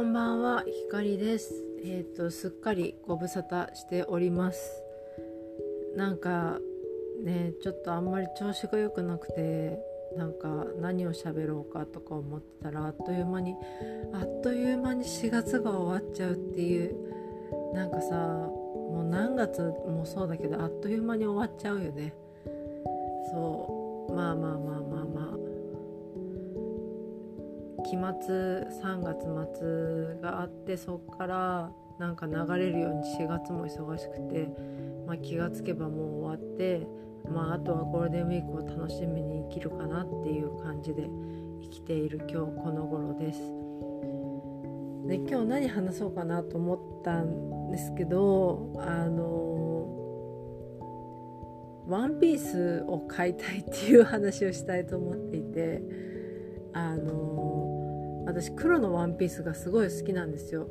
こんばんは、ひかりです。えっ、と、すっかりご無沙汰しております。なんか、ね、ちょっとあんまり調子が良くなくて、なんか何を喋ろうかとか思ってたら、あっという間に、あっという間に4月が終わっちゃうっていう、なんかさ、もう何月もそうだけど、あっという間に終わっちゃうよね。そう、まあまあまあまあ。期末3月末があってそっからなんか流れるように4月も忙しくて、まあ、気がつけばもう終わって、まあ、あとはゴールデンウィークを楽しみに生きるかなっていう感じで生きている今日この頃です。で今日何話そうかなと思ったんですけどあのワンピースを買いたいっていう話をしたいと思っていてあの私黒のワンピースがすごい好きなんですよ。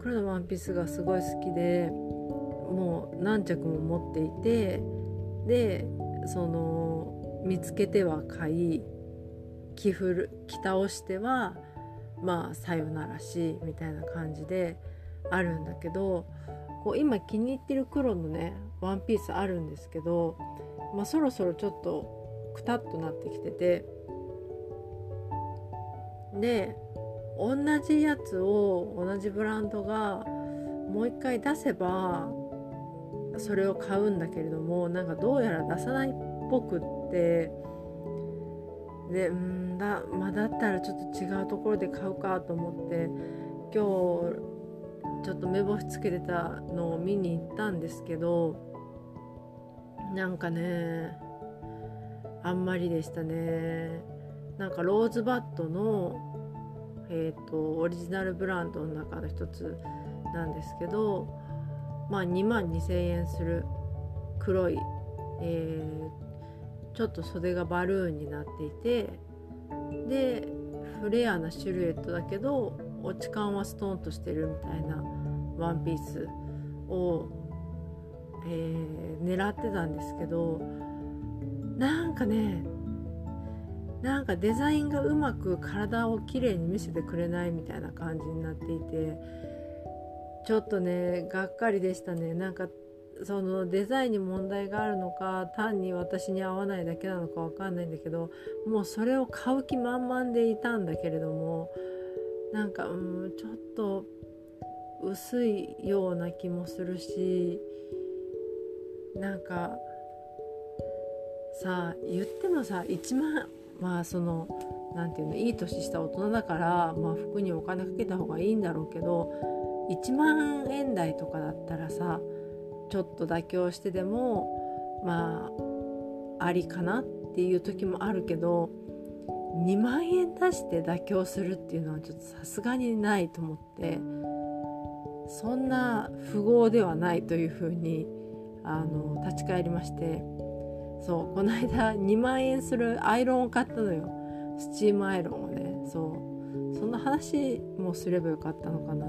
黒のワンピースがすごい好きでもう何着も持っていてでその見つけては買い着ふる着倒してはまあさよならしみたいな感じであるんだけどこう今気に入ってる黒のねワンピースあるんですけど、まあ、そろそろちょっとくたっとなってきててで同じやつを同じブランドがもう一回出せばそれを買うんだけれどもなんかどうやら出さないっぽくってでうんだ,、まあ、だったらちょっと違うところで買うかと思って今日ちょっと目星つけてたのを見に行ったんですけどなんかねあんまりでしたね。なんかローズバットのえーと、オリジナルブランドの中の一つなんですけど、まあ、2万2,000円する黒い、えー、ちょっと袖がバルーンになっていてでフレアなシルエットだけど落ち感はストーンとしてるみたいなワンピースを、えー、狙ってたんですけどなんかねなんかデザインがうまく体をきれいに見せてくれないみたいな感じになっていてちょっとねがっかりでしたね。なんかそのデザインに問題があるのか単に私に合わないだけなのかわかんないんだけどもうそれを買う気満々でいたんだけれどもなんかうんちょっと薄いような気もするしなんかさ言ってもさ1万まあその何て言うのいい年した大人だから、まあ、服にお金かけた方がいいんだろうけど1万円台とかだったらさちょっと妥協してでもまあありかなっていう時もあるけど2万円出して妥協するっていうのはちょっとさすがにないと思ってそんな富豪ではないというふうにあの立ち返りましてそうこの間2万円するアイロンを買ったのよ。スチームアイロンをね。そう。そんな話もすればよかったのかな。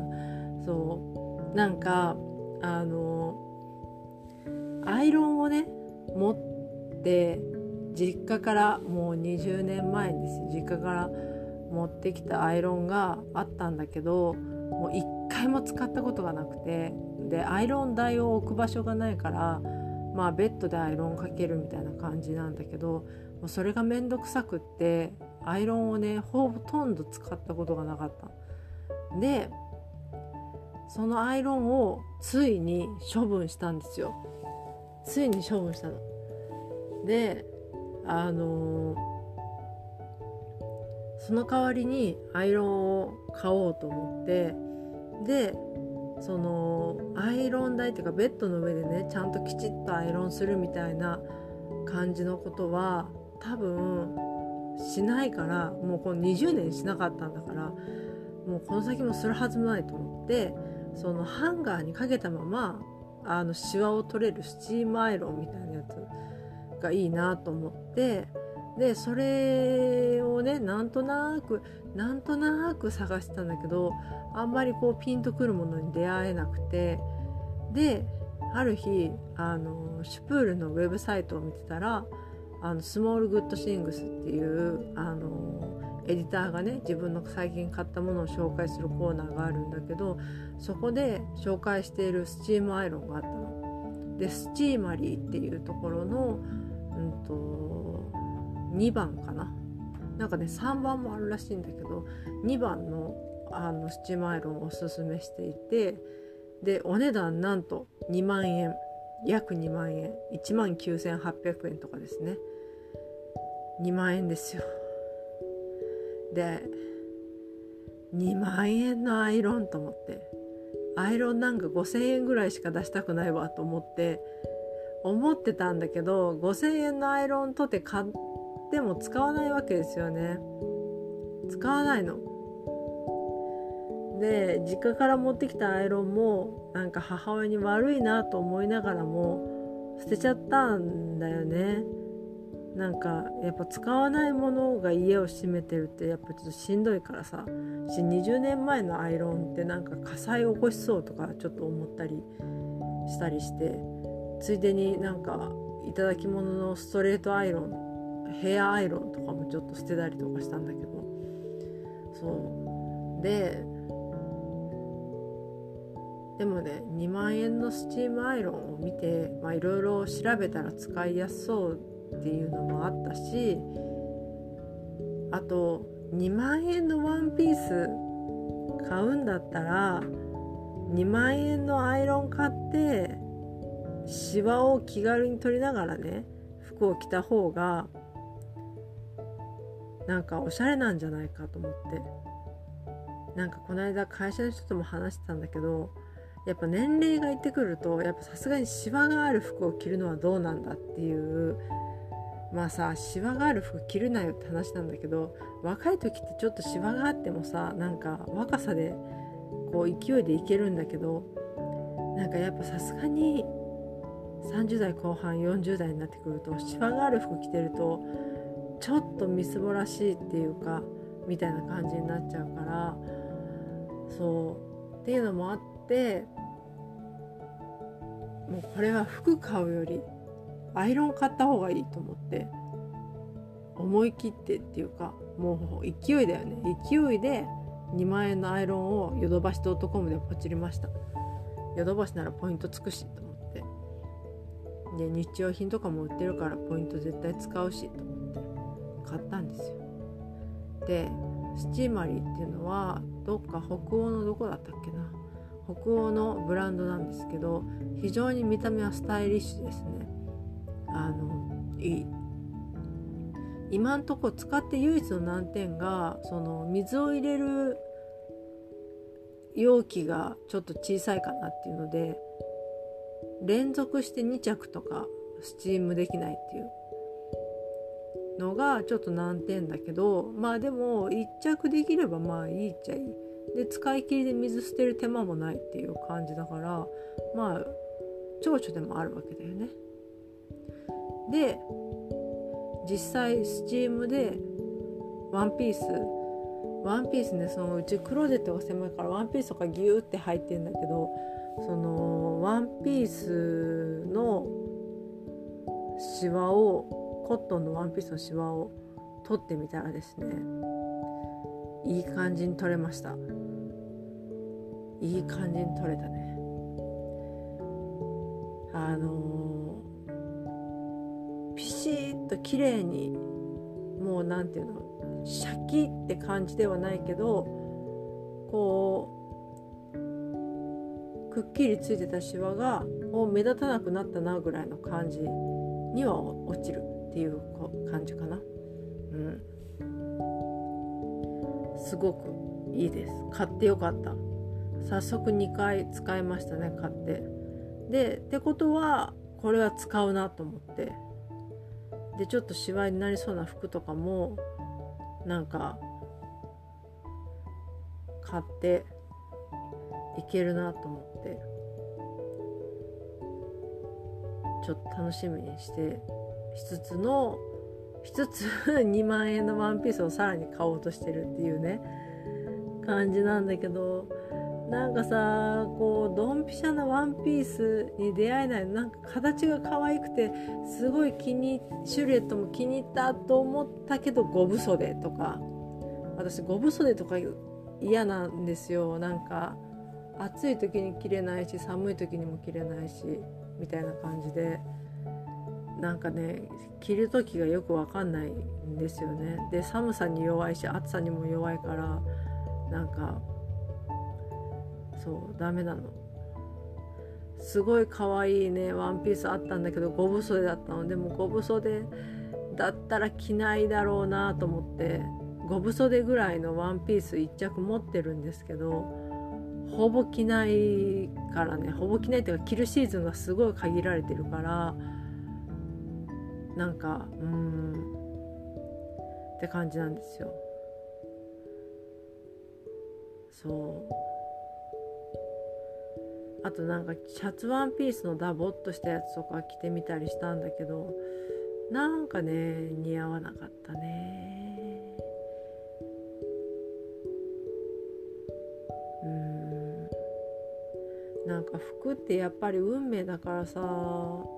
そう。なんかあのアイロンをね持って実家からもう20年前です実家から持ってきたアイロンがあったんだけどもう一回も使ったことがなくて。でアイロン台を置く場所がないからまあベッドでアイロンかけるみたいな感じなんだけどもうそれがめんどくさくってアイロンをねほとんど使ったことがなかった。でそのアイロンをついに処分したんですよ。ついに処分したの。であのー、その代わりにアイロンを買おうと思ってでそのアイロン台っていうかベッドの上でねちゃんときちっとアイロンするみたいな感じのことは多分しないからもうこの20年しなかったんだからもうこの先もするはずもないと思ってそのハンガーにかけたままあのシワを取れるスチームアイロンみたいなやつがいいなと思ってでそれをねなんとなくなんとなく探してたんだけどあんまりこうピンとくるものに出会えなくてである日あのシュプールのウェブサイトを見てたらあのスモールグッドシングスっていうあのエディターがね自分の最近買ったものを紹介するコーナーがあるんだけどそこで紹介しているスチームアイロンがあったの。でスチーマリーっていうところの、うんと、2番かな。なんかね3番もあるらしいんだけど2番のあのスチームアイロンをおすすめしていてでお値段なんと2万円。約2万円。1万9800円とかですね。2万円ですよ。で2万円のアイロンと思ってアイロンなんか5,000円ぐらいしか出したくないわと思って思ってたんだけど5,000円のアイロンとて買っても使わないわけですよね。使わないの。で実家から持ってきたアイロンもなんか母親に悪いなと思いながらも捨てちゃったんだよね。なんかやっぱ使わないものが家を閉めてるってやっぱちょっとしんどいからさ。20年前のアイロンってなんか火災起こしそうとかちょっと思ったりしたりしてついでになんか頂き物のストレートアイロンヘアアイロンとかもちょっと捨てたりとかしたんだけど。そう。ででもね2万円のスチームアイロンを見ていろいろ調べたら使いやすそうっていうのもあったしあと2万円のワンピース買うんだったら2万円のアイロン買ってシワを気軽に取りながらね服を着た方がなんかおしゃれなんじゃないかと思って。なんかこの間会社の人とも話してたんだけどやっぱ年齢がいってくるとやっぱさすがにシワがある服を着るのはどうなんだっていうまあさシワがある服着るなよって話なんだけど若い時ってちょっとシワがあってもさなんか若さでこう勢いでいけるんだけどなんかやっぱさすがに30代後半40代になってくるとシワがある服着てるとちょっとみすぼらしいっていうかみたいな感じになっちゃうからそう。っていうのもあってもうこれは服買うよりアイロン買った方がいいと思って思い切ってっていうかもう勢いだよね。勢いで2万円のアイロンをヨドバシドットコムでポチりました。ヨドバシならポイントつくしと思って。で日用品とかも売ってるからポイント絶対使うしと思って。買ったんですよ。でスチーマリーっていうのはどっか北欧のどこだったっけな。北欧のブランドなんですけど非常に見た目はスタイリッシュですね。あのいい。今んとこ使って唯一の難点がその水を入れる容器がちょっと小さいかなっていうので連続して2着とかスチームできないっていう。のがちょっと難点だけどまあでも1着できればまあいいっちゃいいで使い切りで水捨てる手間もないっていう感じだからまあ長所でもあるわけだよね。で実際スチームでワンピースワンピースねそのうちクローゼットが狭いからワンピースとかギューって入ってんだけどそのワンピースのシワをコットンのワンピースのシワを取ってみたらですねいい感じに取れました。いい感じに取れたね。あのー、ピシッと綺麗にもう何て言うのシャキって感じではないけどこうくっきりついてたシワがもう目立たなくなったなぐらいの感じには落ちる。っていう感じかな。うん。すごくいいです。買ってよかった。早速2回使いましたね買って。でってことはこれは使うなと思って。でちょっとシワになりそうな服とかもなんか買っていけるなと思って。ちょっと楽しみにしてしつつの1つ 2万円のワンピースをさらに買おうとしてるっていうね感じなんだけどなんかさこうドンピシャなワンピースに出会えないなんか形が可愛くてすごい気にシルエットも気に入ったと思ったけど五分袖とか。私五分袖とか嫌なんですよ。なんか暑い時に着れないし寒い時にも着れないしみたいな感じで。なんかね着る時がよく分かんないんですよね。で寒さに弱いし暑さにも弱いからなんかそうダメなの。すごい可愛いねワンピースあったんだけど五分袖だったの。でも五分袖だったら着ないだろうなと思って五分袖ぐらいのワンピース1着持ってるんですけどほぼ着ないからね。ほぼ着ないっていうか着るシーズンがすごい限られてるからなんかうん。って感じなんですよ。そう。あとなんかシャツワンピースのダボっとしたやつとか着てみたりしたんだけどなんかね似合わなかったね。服ってやっぱり運命だからさ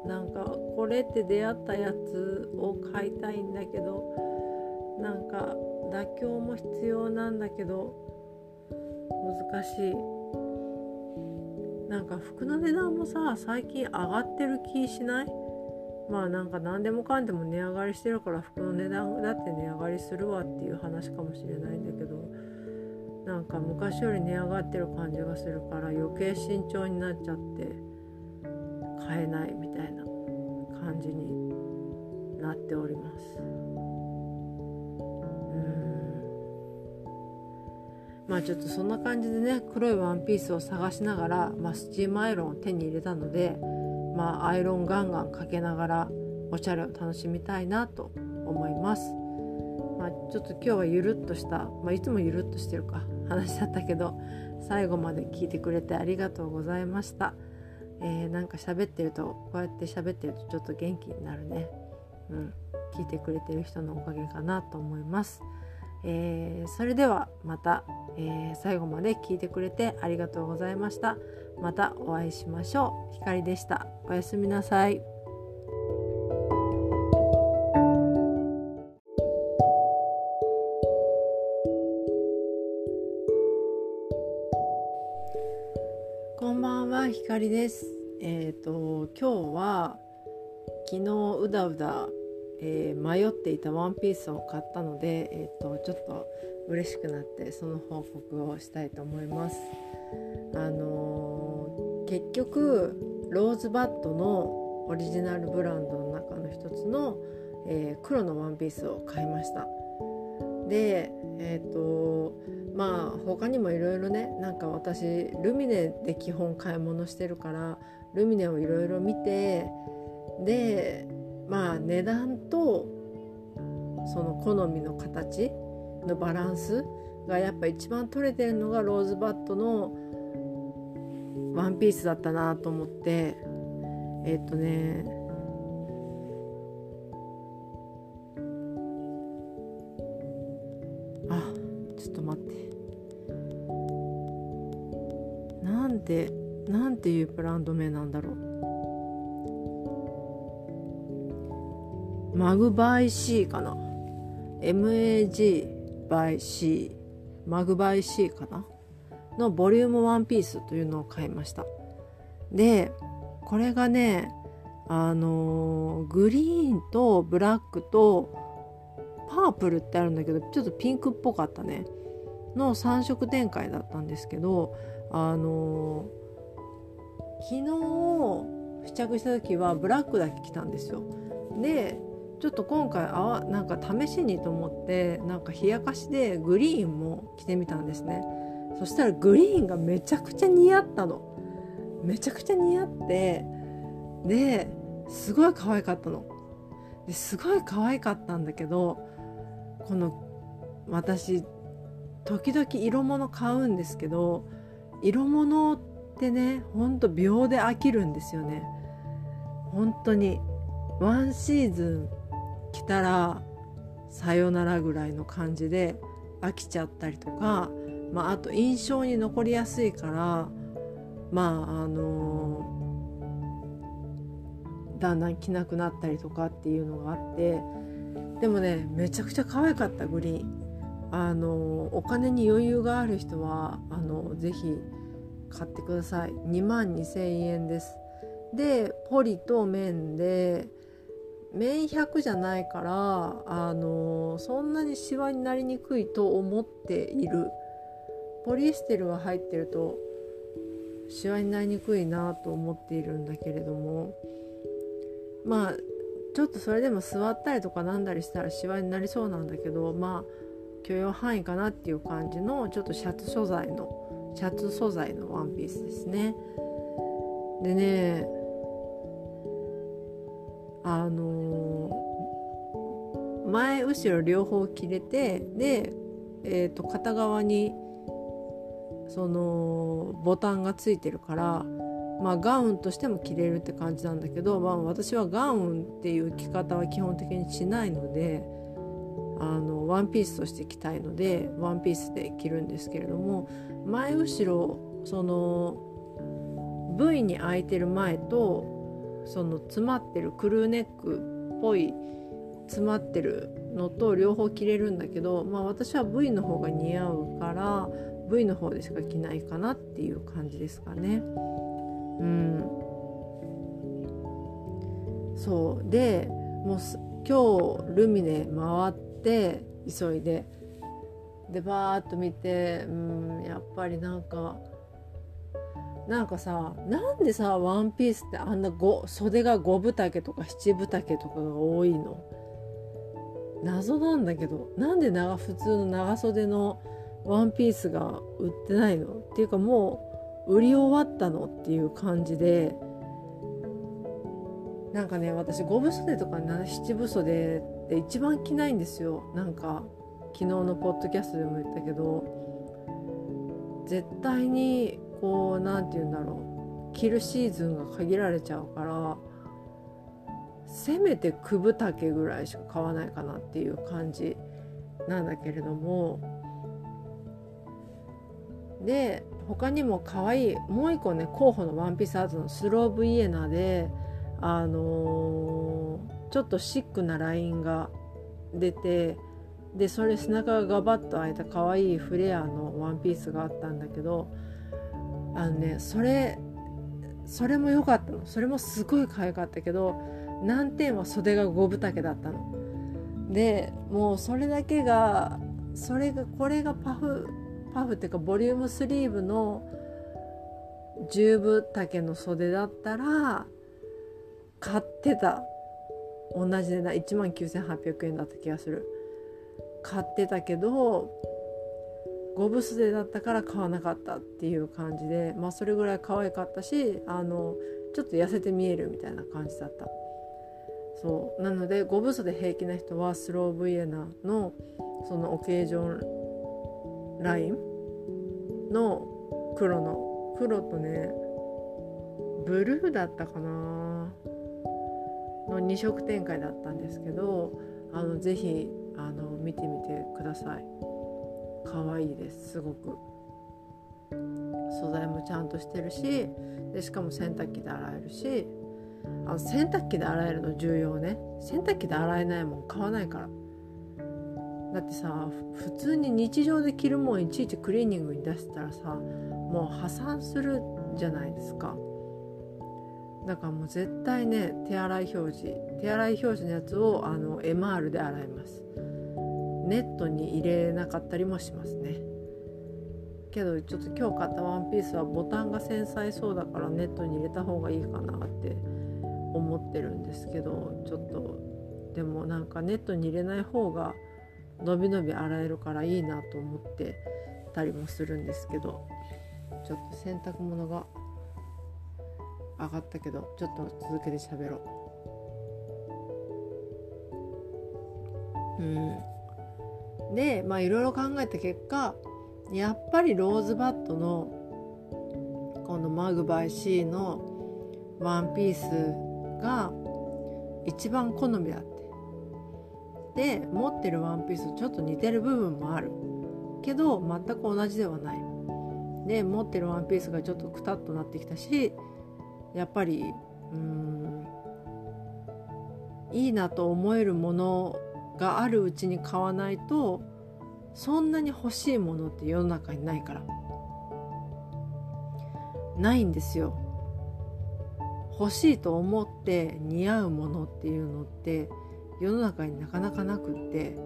なんかこれって出会ったやつを買いたいんだけどなんか妥協も必要なんだけど難しい。なんか服の値段もさ最近上がってる気しない？まあなんか何でもかんでも値上がりしてるから服の値段だって値上がりするわっていう話かもしれないんだけどなんか昔より値上がってる感じがするから余計慎重になっちゃって買えないみたいな感じになっております。まあちょっとそんな感じでね黒いワンピースを探しながら、まあ、スチームアイロンを手に入れたので、まあ、アイロンガンガンかけながらおしゃれを楽しみたいなと思います。まあ、ちょっと今日はゆるっとした、まあ、いつもゆるっとしてるか話だったけど最後まで聞いてくれてありがとうございました。えー、なんか喋ってるとこうやって喋ってるとちょっと元気になるね。うん、聞いてくれてる人のおかげかなと思います。えー、それではまた、えー、最後まで聞いてくれてありがとうございましたまたお会いしましょうひかりでしたおやすみなさいこんばんはひかりですえっ、ー、と今日は昨日うだうだえー、迷っていたワンピースを買ったので、えーと、ちょっと嬉しくなってその報告をしたいと思います。あの、結局ローズバットのオリジナルブランドの中の一つの、え、黒のワンピースを買いました。でえっ、とまあ他にもいろいろねなんか私ルミネで基本買い物してるからルミネをいろいろ見てでまあ値段とその好みの形のバランスがやっぱ一番取れてるのがローズバットのワンピースだったなと思ってえっとねなんでなんていうブランド名なんだろう。マグバイ C かな。MAG by C マグバイ C かな。のボリューム1ピースというのを買いました。でこれがねあのグリーンとブラックとパープルってあるんだけどちょっとピンクっぽかったね。の3色展開だったんですけどあの昨日試着した時はブラックだけ着たんですよ。でちょっと今回あわなんか試しにと思ってなんか冷やかしでグリーンも着てみたんですね。そしたらグリーンがめちゃくちゃ似合ったの。めちゃくちゃ似合ってですごい可愛かったの。ですごい可愛かったんだけどこの私時々色物買うんですけど色物ってねほんと秒で飽きるんですよね。本当にワンシーズン来たらさよならぐらいの感じで飽きちゃったりとかまあ、あと印象に残りやすいからまああのだんだん着なくなったりとかっていうのがあってでもねめちゃくちゃ可愛かったグリーン。あのお金に余裕がある人はあのぜひ買ってください。2万2000円です。でポリと綿で綿100じゃないからあのそんなにシワになりにくいと思っている。ポリエステルが入ってるとシワになりにくいなと思っているんだけれども。まあちょっとそれでも座ったりとかなんだりしたらシワになりそうなんだけどまあ許容範囲かなっていう感じのちょっとシャツ素材のシャツ素材のワンピースですね。でねあのー、前後ろ両方着れてで、えー、と片側にそのボタンがついてるからまあガウンとしても着れるって感じなんだけど、まあ、私はガウンっていう着方は基本的にしないのであのワンピースとして着たいのでワンピースで着るんですけれども前後ろその V に開いてる前とその詰まってるクルーネックっぽい詰まってるのと両方着れるんだけど、まあ、私は V の方が似合うから V の方でしか着ないかなっていう感じですかね。うんそうでもう今日ルミネ回って急いで。でバーッと見てうんやっぱりなんかなんかさなんでさワンピースってあんな袖が5分丈とか7分丈とかが多いの？謎なんだけどなんで長普通の長袖のワンピースが売ってないの？っていうかもう売り終わったのっていう感じで。なんかね私5分袖とか7分袖って一番着ないんですよ。なんか昨日のポッドキャストでも言ったけど絶対にこう何て言うんだろう。着るシーズンが限られちゃうからせめて9分丈ぐらいしか買わないかなっていう感じなんだけれども。で他にも可愛いもう一個ね候補のワンピースアートのスローブイエナであのー、ちょっとシックなラインが出てでそれ背中がガバッと開いた可愛いフレアのワンピースがあったんだけどあのねそれそれも良かったのそれもすごい可愛かったけど難点は袖が五分丈だったの。でもうそれだけがそれがこれがパフパフっていうかボリュームスリーブの十分丈の袖だったら買ってた同じ値段1万9800円だった気がする。買ってたけど五分袖だったから買わなかったっていう感じでまあそれぐらい可愛かったしあのちょっと痩せて見えるみたいな感じだった。そう。なので五分袖平気な人はスローブイエナのそのオケージョンラインの黒の黒とねブルーだったかな。の2色展開だったんですけどあのぜひあの見てみてください。可愛いですすごく。素材もちゃんとしてるしでしかも洗濯機で洗えるし。あの洗濯機で洗えるの重要ね。洗濯機で洗えないもん買わないから。だってさ普通に日常で着るもんいちいちクリーニングに出したらさもう破産するじゃないですか。だからもう絶対ね手洗い表示手洗い表示のやつをあの MR で洗います。ネットに入れなかったりもしますね。けどちょっと今日買ったワンピースはボタンが繊細そうだからネットに入れた方がいいかなって思ってるんですけどちょっとでもなんかネットに入れない方がのびのび洗えるからいいなと思ってたりもするんですけどちょっと洗濯物が上がったけどちょっと続けて喋ろう。うん、でまあいろいろ考えた結果やっぱりローズバットのこのマグバイ C のワンピースが一番好みだって。で持ってるワンピースとちょっと似てる部分もある。けど全く同じではない。で持ってるワンピースがちょっとくたっとなってきたしやっぱりうんいいなと思えるものがあるうちに買わないとそんなに欲しいものって世の中にないから。ないんですよ。欲しいと思って似合うものっていうのって世の中になかなかなくって。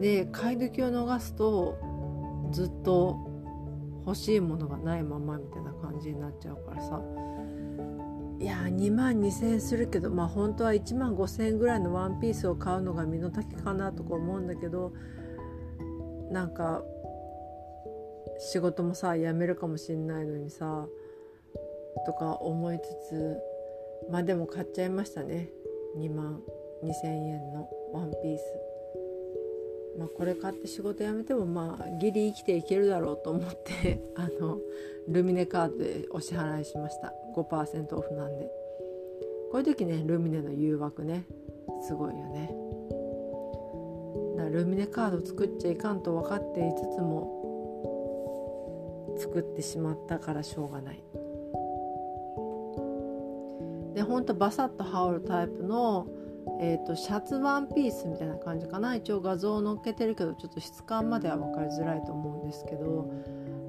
で買い時を逃すとずっと欲しいものがないままみたいな感じになっちゃうからさいや2万2,000円するけどまあ本当は1万5,000円ぐらいのワンピースを買うのが身の丈かなとか思うんだけどなんか仕事もさ辞めるかもしんないのにさとか思いつつまあでも買っちゃいましたね2万2,000円のワンピース。まあ、これ買って仕事辞めてもまあギリ生きていけるだろうと思って あのルミネカードでお支払いしました。5%オフなんで。こういう時ねルミネの誘惑ね。すごいよね。だルミネカード作っちゃいかんと分かっていつつも作ってしまったからしょうがない。でほんとバサッと羽織るタイプのえーと、シャツワンピースみたいな感じかな。一応画像を載っけてるけどちょっと質感までは分かりづらいと思うんですけど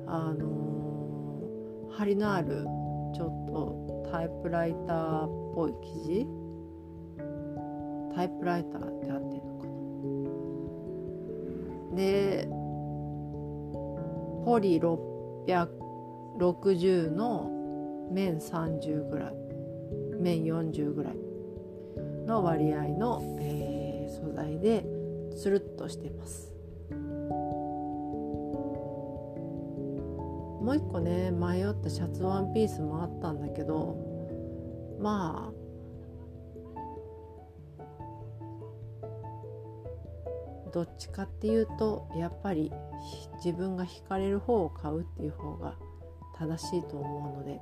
あのー、張りのあるちょっとタイプライターっぽい生地？タイプライターって合ってるのかな？でポリ660の面30ぐらい面40ぐらい。の割合の、えー、素材でつるっとしてます。もう一個ね迷ったシャツワンピースもあったんだけどまあどっちかっていうとやっぱり自分が惹かれる方を買うっていう方が正しいと思うので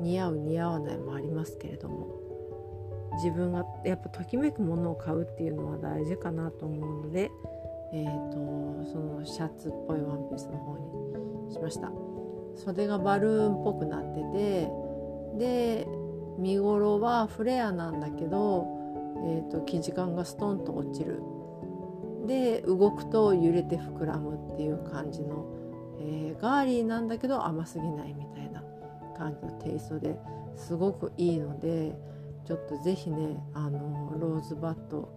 似合う似合わないもありますけれども。自分がやっぱときめくものを買うっていうのは大事かなと思うので、えーと、そのシャツっぽいワンピースの方にしました。袖がバルーンっぽくなっててで見頃はフレアなんだけど、えーと、生地感がストンと落ちる。で動くと揺れて膨らむっていう感じの、えー、ガーリーなんだけど甘すぎないみたいな感じのテイストですごくいいのでちょっとぜひねあのローズバット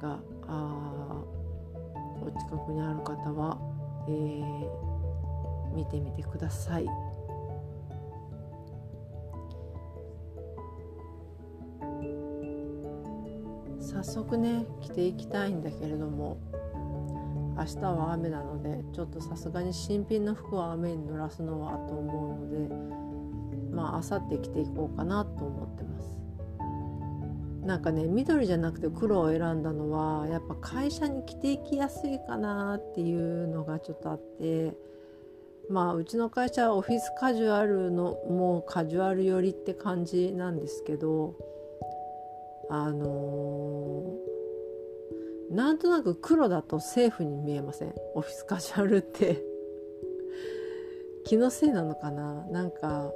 があお近くにある方は、えー、見てみてください。早速ね着ていきたいんだけれども明日は雨なのでちょっとさすがに新品の服は雨に濡らすのはと思うのでまあ明後日着ていこうかなと思ってます。なんかね緑じゃなくて黒を選んだのはやっぱ会社に着ていきやすいかなっていうのがちょっとあってまあうちの会社はオフィスカジュアルのもうカジュアル寄りって感じなんですけどあのー、なんとなく黒だとセーフに見えません？オフィスカジュアルって。気のせいなのかな？なんか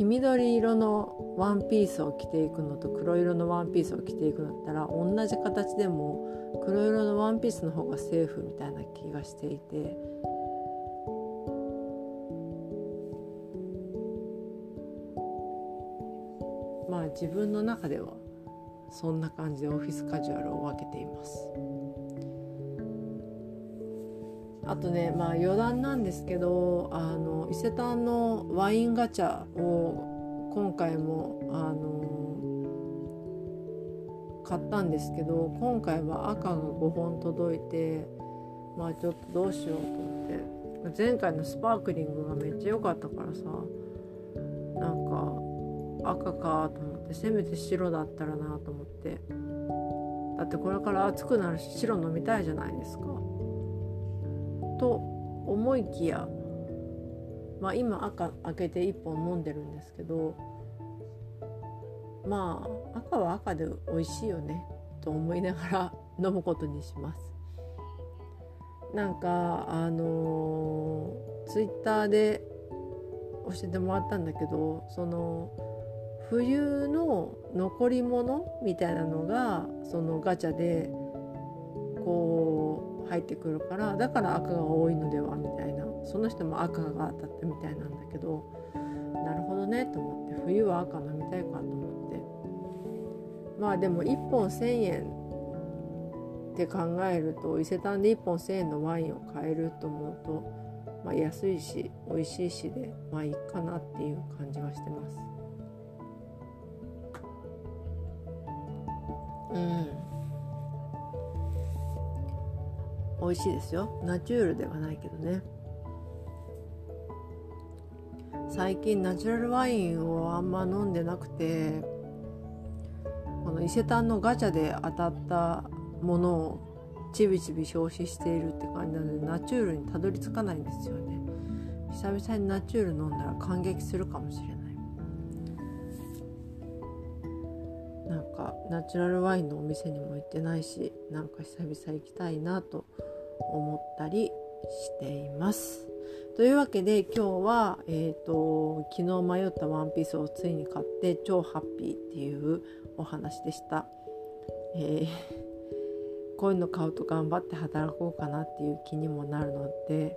黄緑色のワンピースを着ていくのと黒色のワンピースを着ていくのだったら同じ形でも黒色のワンピースの方がセーフみたいな気がしていてまあ自分の中ではそんな感じでオフィスカジュアルを分けています。あとねまあ余談なんですけどあの伊勢丹のワインガチャを今回もあの買ったんですけど今回は赤が5本届いてまあちょっとどうしようと思って前回のスパークリングがめっちゃ良かったからさなんか赤かと思ってせめて白だったらなと思ってだってこれから暑くなるし白飲みたいじゃないですか。と思いきや、まあ、今赤開けて1本飲んでるんですけどまあ赤は赤で美味しいよねと思いながら 飲むことにします。なんかあのツイッターで教えてもらったんだけどその冬の残り物みたいなのがそのガチャで入ってくるからだから赤が多いのではみたいな。その人も赤が当たったみたいなんだけどなるほどねと思って冬は赤飲みたいかと思って。まあでも1本1,000円って考えると伊勢丹で1本1,000円のワインを買えると思うと、まあ、安いし美味しいしでまあいいかなっていう感じはしてます。うん。美味しいですよ。ナチュールではないけどね。最近ナチュラルワインをあんま飲んでなくてこの伊勢丹のガチャで当たったものをちびちび消費しているって感じなのでナチュールにたどり着かないんですよね。久々にナチュール飲んだら感激するかもしれない。かナチュラルワインのお店にも行ってないしなんか久々行きたいなと思ったりしています。というわけで今日は、えーと、昨日迷ったワンピースをついに買って超ハッピーっていうお話でした。えー、こういうの買うと頑張って働こうかなっていう気にもなるので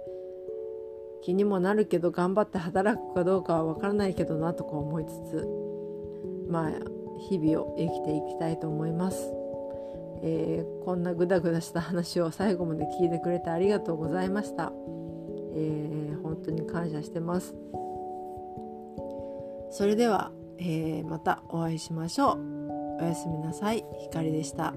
気にもなるけど頑張って働くかどうかは分からないけどなとか思いつつまあ日々を生きていきたいと思います。えー、こんなグダグダした話を最後まで聞いてくれてありがとうございました、えー、本当に感謝してますそれでは、えー、またお会いしましょうおやすみなさいひかりでした。